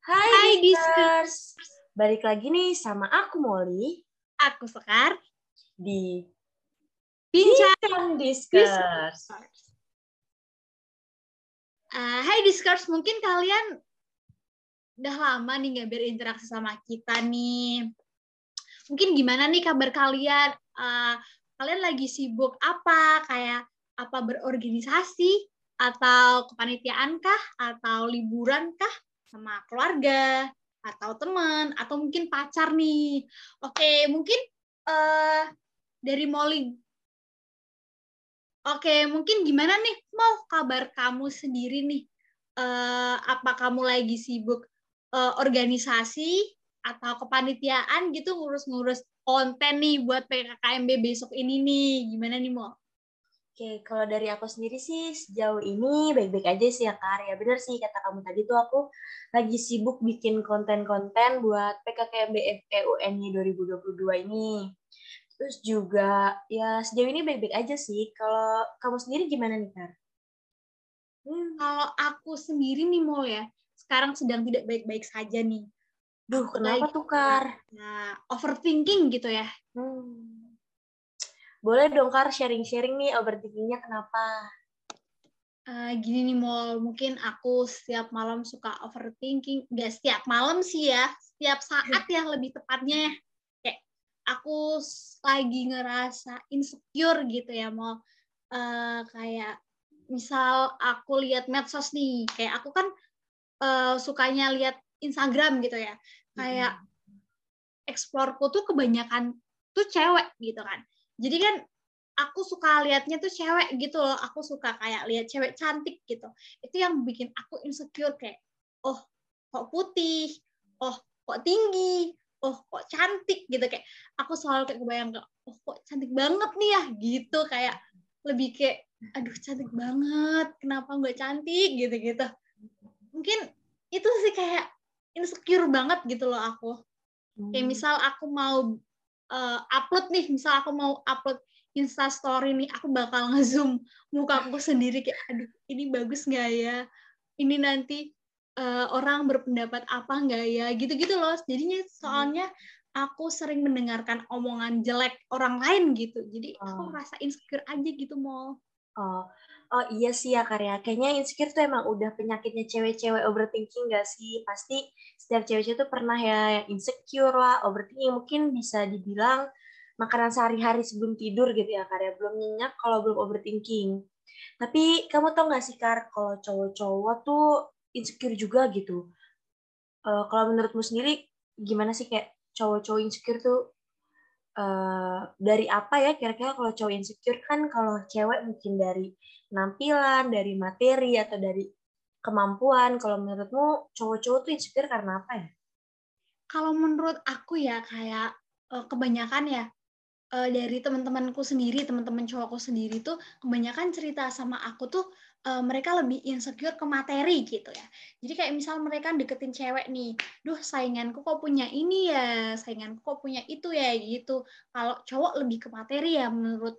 Hai, Hai, Diskers. Balik lagi nih sama aku Molly Aku Sekar. di Bincang. Diskers. Uh, hai Discourse, mungkin kalian udah lama nih nggak berinteraksi sama kita nih. Mungkin gimana nih kabar kalian? Uh, kalian lagi sibuk apa? Kayak apa berorganisasi? Atau kepanitiaan kah? Atau liburan kah? Sama keluarga? Atau teman? Atau mungkin pacar nih? Oke, mungkin uh, dari Molly Oke, mungkin gimana nih? Mau kabar kamu sendiri nih? Uh, apa kamu lagi sibuk uh, organisasi atau kepanitiaan gitu ngurus-ngurus konten nih buat PKKMB besok ini nih? Gimana nih, Mo? Oke, kalau dari aku sendiri sih sejauh ini baik-baik aja sih ya, Kar. Ya bener sih kata kamu tadi tuh aku lagi sibuk bikin konten-konten buat PKKMB FEUNY 2022 ini. Terus juga ya sejauh ini baik-baik aja sih. Kalau kamu sendiri gimana nih, Kar? Hmm. Kalau aku sendiri nih, Mo ya, sekarang sedang tidak baik-baik saja nih. Duh, kenapa tuh, Kar? Nah, overthinking gitu ya. Hmm. Boleh dong, Kar, sharing-sharing nih overthinkingnya kenapa? Uh, gini nih, Mol, mungkin aku setiap malam suka overthinking. Gak setiap malam sih ya, setiap saat ya lebih tepatnya ya. Aku lagi ngerasa insecure gitu ya mau uh, kayak misal aku lihat medsos nih. Kayak aku kan uh, sukanya lihat Instagram gitu ya. Kayak eksplorku tuh kebanyakan tuh cewek gitu kan jadi kan aku suka liatnya tuh cewek gitu loh. Aku suka kayak lihat cewek cantik gitu. Itu yang bikin aku insecure kayak oh kok putih? Oh kok tinggi? Oh kok cantik? Gitu. Kayak aku selalu kayak kebayang oh kok cantik banget nih ya? Gitu. Kayak lebih kayak aduh cantik banget. Kenapa nggak cantik? Gitu gitu mungkin itu sih kayak insecure banget gitu loh aku. Kayak misal aku mau uh, upload nih misal aku mau upload Insta Story nih aku bakal ngezoom muka aku sendiri kayak aduh ini bagus nggak ya? Ini nanti uh, orang berpendapat apa enggak ya? Gitu-gitu loh. Jadinya soalnya aku sering mendengarkan omongan jelek orang lain gitu. Jadi aku merasa insecure aja gitu mau oh oh iya sih ya karya kayaknya insecure tuh emang udah penyakitnya cewek-cewek overthinking gak sih? Pasti setiap cewek-cewek tuh pernah ya insecure lah overthinking. Mungkin bisa dibilang makanan sehari-hari sebelum tidur gitu ya karya belum nyenyak kalau belum overthinking. Tapi kamu tau gak sih Kar kalau cowok-cowok tuh insecure juga gitu. Uh, kalau menurutmu sendiri gimana sih kayak cowok-cowok insecure tuh uh, dari apa ya kira-kira kalau cowok insecure kan kalau cewek mungkin dari penampilan, dari materi atau dari kemampuan. Kalau menurutmu cowok-cowok tuh insecure karena apa ya? Kalau menurut aku ya kayak uh, kebanyakan ya uh, dari teman-temanku sendiri, teman-teman cowokku sendiri tuh kebanyakan cerita sama aku tuh uh, mereka lebih insecure ke materi gitu ya. Jadi kayak misal mereka deketin cewek nih, duh sainganku kok punya ini ya, sainganku kok punya itu ya gitu. Kalau cowok lebih ke materi ya menurut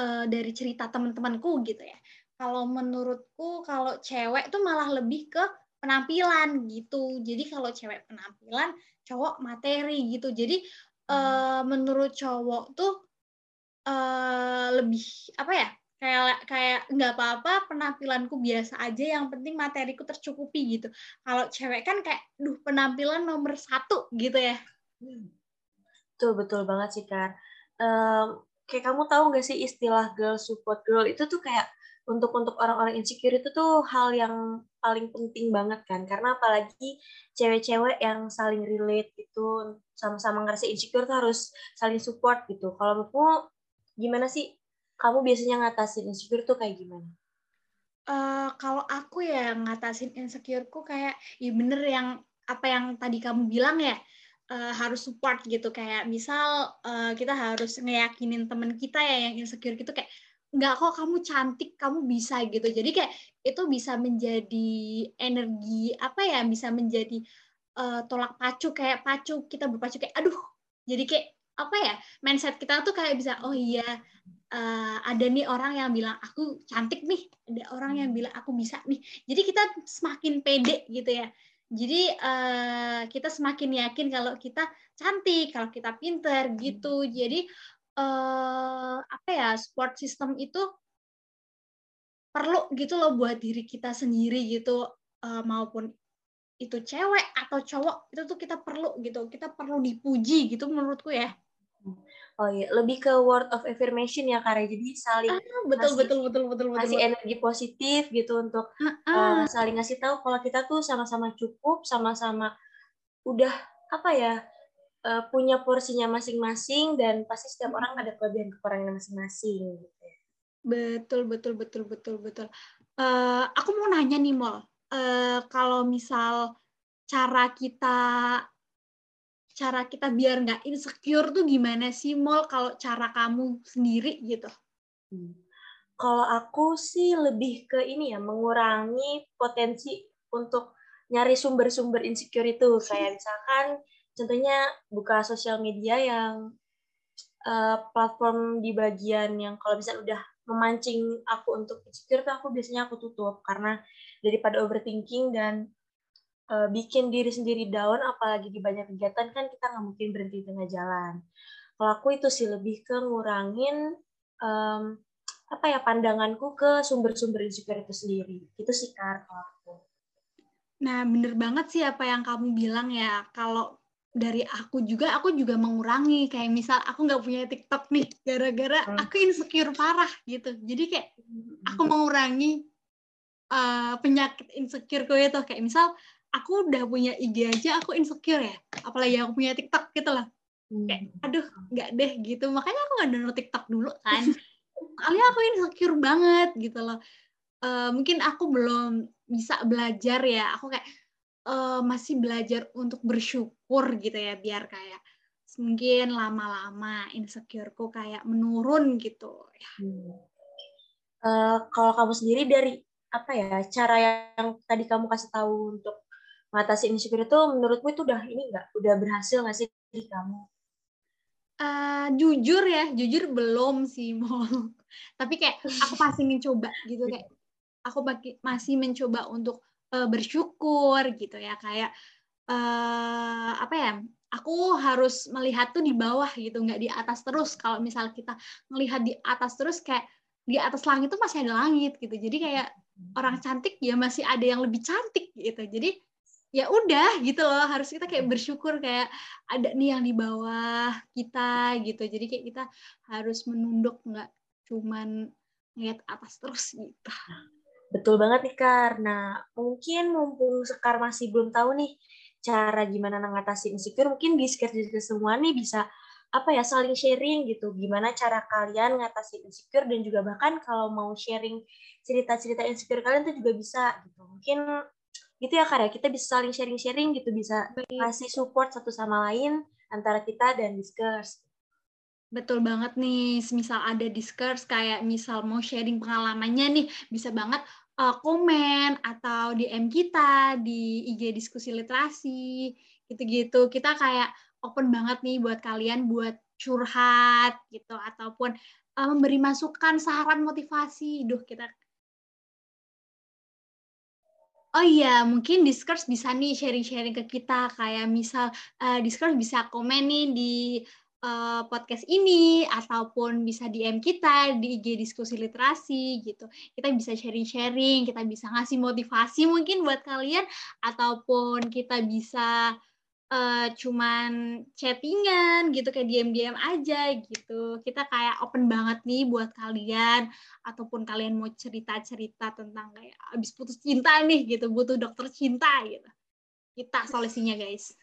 uh, dari cerita teman-temanku gitu ya. Kalau menurutku kalau cewek tuh malah lebih ke penampilan gitu. Jadi kalau cewek penampilan, cowok materi gitu. Jadi uh, menurut cowok tuh uh, lebih apa ya? Kayak kayak nggak apa-apa penampilanku biasa aja yang penting materiku tercukupi gitu. Kalau cewek kan kayak duh penampilan nomor satu gitu ya. Betul betul banget sih kan um, kayak kamu tahu nggak sih istilah girl support girl? Itu tuh kayak untuk untuk orang-orang insecure itu tuh hal yang paling penting banget kan? Karena apalagi cewek-cewek yang saling relate gitu sama-sama ngerasa insecure tuh harus saling support gitu. Kalau menurutmu gimana sih kamu biasanya ngatasin insecure tuh kayak gimana? Uh, kalau aku ya ngatasin insecureku kayak ya bener yang apa yang tadi kamu bilang ya uh, harus support gitu kayak misal uh, kita harus ngeyakinin temen kita ya yang insecure gitu kayak nggak kok kamu cantik kamu bisa gitu jadi kayak itu bisa menjadi energi apa ya bisa menjadi uh, tolak pacu kayak pacu kita berpacu kayak aduh jadi kayak apa ya mindset kita tuh kayak bisa oh iya uh, ada nih orang yang bilang aku cantik nih, ada orang yang bilang aku bisa nih. Jadi kita semakin pede gitu ya. Jadi uh, kita semakin yakin kalau kita cantik, kalau kita pinter gitu. Jadi uh, apa ya support system itu perlu gitu loh buat diri kita sendiri gitu uh, maupun itu cewek atau cowok itu tuh kita perlu gitu kita perlu dipuji gitu menurutku ya Oh iya, lebih ke word of affirmation ya Kare. Jadi saling ah, betul, betul betul betul betul kasih energi positif gitu untuk uh, uh. Uh, saling ngasih tahu kalau kita tuh sama-sama cukup, sama-sama udah apa ya uh, punya porsinya masing-masing dan pasti setiap orang ada kelebihan kekurangan masing-masing. Gitu. Ya. Betul betul betul betul betul. Uh, aku mau nanya nih Mol, uh, kalau misal cara kita cara kita biar nggak insecure tuh gimana sih Mol kalau cara kamu sendiri gitu? Hmm. Kalau aku sih lebih ke ini ya mengurangi potensi untuk nyari sumber-sumber insecure itu kayak misalkan contohnya buka sosial media yang uh, platform di bagian yang kalau bisa udah memancing aku untuk insecure tuh aku biasanya aku tutup karena daripada overthinking dan uh, bikin diri sendiri down apalagi di banyak kegiatan kan kita nggak mungkin berhenti di tengah jalan. Kalau aku itu sih lebih ke ngurangin um, apa ya pandanganku ke sumber-sumber insecure itu sendiri. Itu sih kar kalau aku. Nah bener banget sih apa yang kamu bilang ya. Kalau dari aku juga aku juga mengurangi. Kayak misal aku nggak punya TikTok nih gara-gara hmm. aku insecure parah gitu. Jadi kayak aku mengurangi uh, penyakit insecure gue itu. Kayak misal aku udah punya IG aja aku insecure ya. Apalagi aku punya TikTok gitu lah kayak hmm. aduh nggak deh gitu. Makanya aku nggak download TikTok dulu kan. Kali aku insecure banget gitu loh. Uh, mungkin aku belum bisa belajar ya. Aku kayak uh, masih belajar untuk bersyukur gitu ya biar kayak mungkin lama-lama insecureku kayak menurun gitu. Ya. Hmm. Uh, kalau kamu sendiri dari apa ya cara yang tadi kamu kasih tahu untuk mengatasi insecure itu menurutmu itu udah ini enggak udah berhasil nggak sih di kamu? Uh, jujur ya, jujur belum sih mau. Tapi kayak aku masih mencoba gitu kayak aku masih mencoba untuk uh, bersyukur gitu ya kayak uh, apa ya? Aku harus melihat tuh di bawah gitu, nggak di atas terus. Kalau misal kita melihat di atas terus kayak di atas langit tuh masih ada langit gitu. Jadi kayak orang cantik ya masih ada yang lebih cantik gitu. Jadi ya udah gitu loh harus kita kayak bersyukur kayak ada nih yang di bawah kita gitu. Jadi kayak kita harus menunduk nggak cuman ngeliat atas terus gitu. Betul banget nih karena mungkin mumpung Sekar masih belum tahu nih cara gimana mengatasi insecure mungkin di sekitar semua nih bisa apa ya saling sharing gitu. Gimana cara kalian ngatasi insecure dan juga bahkan kalau mau sharing cerita-cerita insecure kalian tuh juga bisa gitu. Mungkin gitu ya karya kita bisa saling sharing-sharing gitu bisa kasih support satu sama lain antara kita dan Discourse. Betul banget nih, misal ada Discourse kayak misal mau sharing pengalamannya nih, bisa banget uh, komen atau DM kita di IG diskusi literasi, gitu-gitu. Kita kayak open banget nih buat kalian buat curhat gitu ataupun uh, memberi masukan, saran, motivasi. Duh, kita Oh iya, mungkin Discourse bisa nih sharing-sharing ke kita kayak misal uh, Discourse bisa komen nih di uh, podcast ini ataupun bisa DM kita di IG diskusi literasi gitu. Kita bisa sharing-sharing, kita bisa ngasih motivasi mungkin buat kalian ataupun kita bisa uh, cuman chattingan gitu kayak diam-diam aja gitu. Kita kayak open banget nih buat kalian ataupun kalian mau cerita-cerita tentang kayak abis putus cinta nih gitu, butuh dokter cinta gitu. Kita solusinya guys.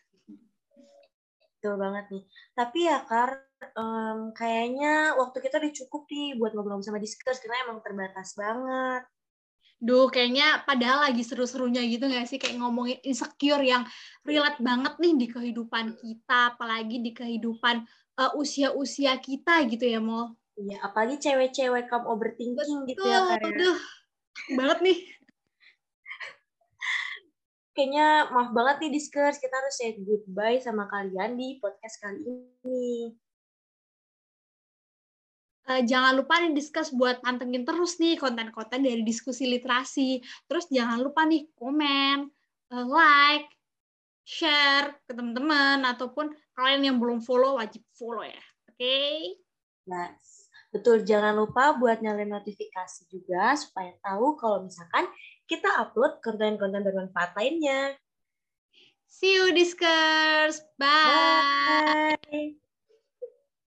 Betul banget nih. Tapi ya Kar, um, kayaknya waktu kita udah cukup nih buat ngobrol sama Discuss karena emang terbatas banget. Duh, kayaknya padahal lagi seru-serunya gitu nggak sih? Kayak ngomongin insecure yang relate banget nih di kehidupan kita, apalagi di kehidupan uh, usia-usia kita gitu ya, Mo. Iya, apalagi cewek-cewek kamu overthinking Betul, gitu ya, Karya. Aduh, banget nih. Kayaknya maaf banget nih, Discuss. Kita harus say goodbye sama kalian di podcast kali ini. Uh, jangan lupa nih diskus buat pantengin terus nih konten-konten dari diskusi literasi. Terus jangan lupa nih komen, uh, like, share ke teman-teman ataupun kalian yang belum follow wajib follow ya. Oke? Okay? Yes. Betul, jangan lupa buat nyalain notifikasi juga supaya tahu kalau misalkan kita upload konten-konten bermanfaat lainnya. See you, Discuss. Bye. Bye.